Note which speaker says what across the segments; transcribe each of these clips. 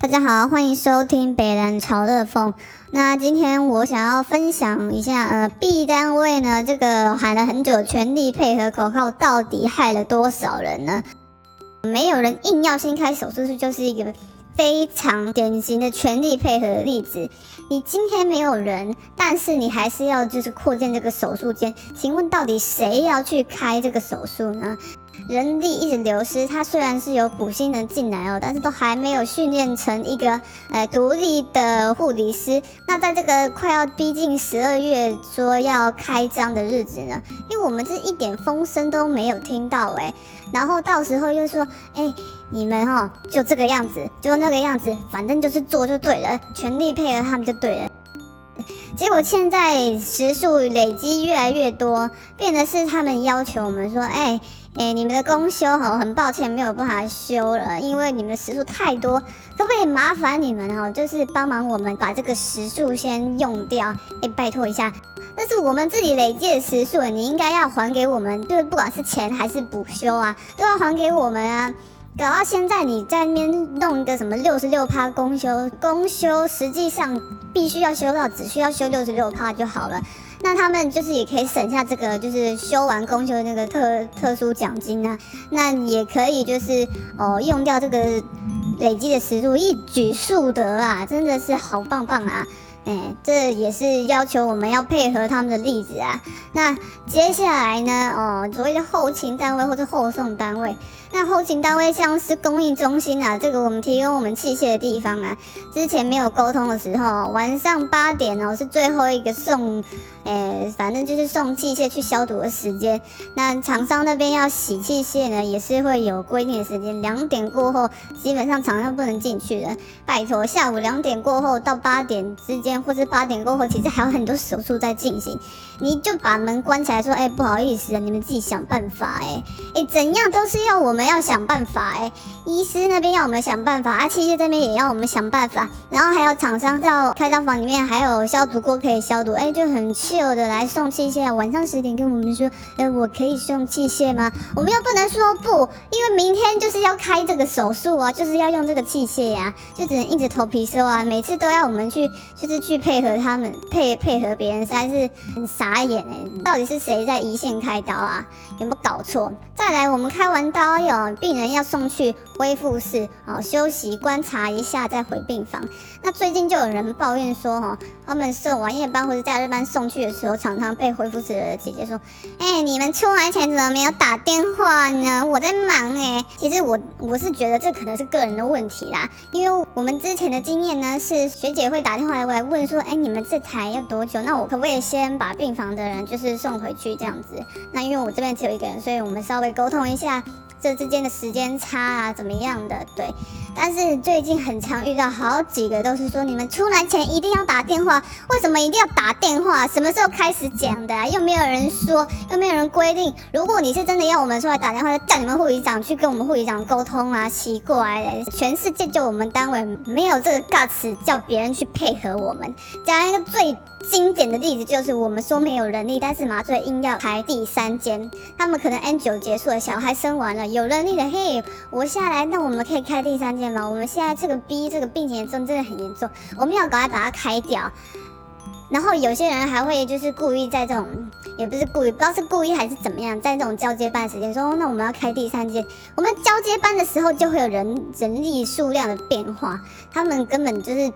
Speaker 1: 大家好，欢迎收听北南潮热风。那今天我想要分享一下，呃，B 单位呢，这个喊了很久全力配合口号，到底害了多少人呢？没有人硬要先开手术室，就是一个非常典型的全力配合的例子。你今天没有人，但是你还是要就是扩建这个手术间，请问到底谁要去开这个手术呢？人力一直流失，他虽然是有补新人进来哦，但是都还没有训练成一个呃独立的护理师。那在这个快要逼近十二月说要开张的日子呢，因为我们这一点风声都没有听到哎，然后到时候又说哎你们哈就这个样子，就那个样子，反正就是做就对了，全力配合他们就对了。结果现在时数累积越来越多，变得是他们要求我们说哎。哎，你们的公休哈，很抱歉没有办法休了，因为你们的时数太多，可不可以麻烦你们哈，就是帮忙我们把这个时数先用掉？哎，拜托一下，那是我们自己累积的时数，你应该要还给我们，就是不管是钱还是补休啊，都要还给我们啊。搞到现在你在那边弄一个什么六十六趴公休，公休实际上必须要休到只需要休六十六趴就好了。那他们就是也可以省下这个，就是修完公休那个特特殊奖金啊，那也可以就是哦用掉这个累积的时数，一举数得啊，真的是好棒棒啊！哎，这也是要求我们要配合他们的例子啊。那接下来呢，哦，所谓的后勤单位或者后送单位。那后勤单位像是供应中心啊，这个我们提供我们器械的地方啊，之前没有沟通的时候，晚上八点哦是最后一个送，哎，反正就是送器械去消毒的时间。那厂商那边要洗器械呢，也是会有规定的时间，两点过后基本上厂商不能进去的。拜托，下午两点过后到八点之间，或是八点过后，其实还有很多手术在进行，你就把门关起来，说，哎，不好意思啊，你们自己想办法，哎，哎，怎样都是要我们。要想办法哎，医师那边要我们想办法，啊，器械这边也要我们想办法，然后还有厂商叫开刀房里面还有消毒锅可以消毒，哎，就很 chill 的来送器械。晚上十点跟我们说，哎，我可以送器械吗？我们又不能说不，因为明天就是要开这个手术啊，就是要用这个器械呀，就只能硬着头皮收啊。每次都要我们去，就是去配合他们，配配合别人，实在是很傻眼哎。到底是谁在一线开刀啊？有没有搞错？再来，我们开完刀有。病人要送去恢复室哦，休息观察一下再回病房。那最近就有人抱怨说，哈，他们送完夜班或者假日班送去的时候，常常被恢复室的姐姐说，哎，你们出来前怎么没有打电话呢？我在忙哎。其实我我是觉得这可能是个人的问题啦，因为我们之前的经验呢，是学姐会打电话来问说，哎，你们这才要多久？那我可不可以先把病房的人就是送回去这样子？那因为我这边只有一个人，所以我们稍微沟通一下。这之间的时间差啊，怎么样的？对，但是最近很常遇到好几个都是说，你们出来前一定要打电话，为什么一定要打电话？什么时候开始讲的？又没有人说，又没有人规定。如果你是真的要我们出来打电话，叫你们护理长去跟我们护理长沟通啊，奇怪，全世界就我们单位没有这个 guts 叫别人去配合我们。讲一个最。经典的例子就是我们说没有人力，但是麻醉硬要排第三间。他们可能 N 九结束了，小孩生完了，有能力的，嘿，我下来，那我们可以开第三间吗？我们现在这个 B 这个病情严重，真的很严重，我们要赶快把它开掉。然后有些人还会就是故意在这种，也不是故意，不知道是故意还是怎么样，在这种交接班时间说，那我们要开第三间。我们交接班的时候就会有人人力数量的变化，他们根本就是。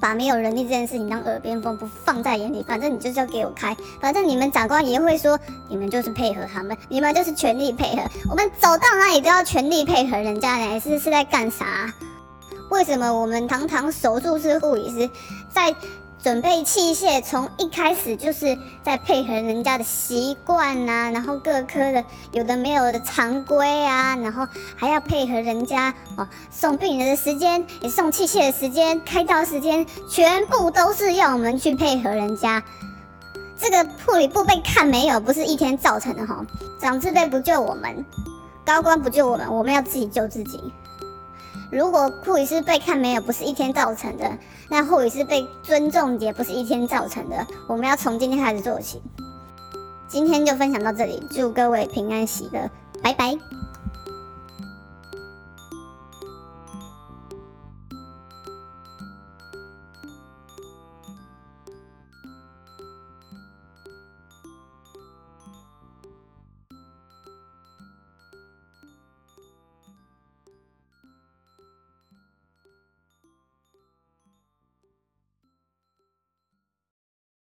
Speaker 1: 把没有人力这件事情当耳边风，不放在眼里。反正你就是要给我开，反正你们长官也会说，你们就是配合他们，你们就是全力配合。我们走到哪里都要全力配合人家，呢，是是在干啥？为什么我们堂堂手术室护理师在？准备器械从一开始就是在配合人家的习惯呐，然后各科的有的没有的常规啊，然后还要配合人家哦，送病人的时间，也送器械的时间，开刀时间，全部都是要我们去配合人家。这个护理部被看没有，不是一天造成的哈，长辈不救我们，高官不救我们，我们要自己救自己。如果护理师被看没有，不是一天造成的，那护理师被尊重也不是一天造成的。我们要从今天开始做起。今天就分享到这里，祝各位平安喜乐，拜拜。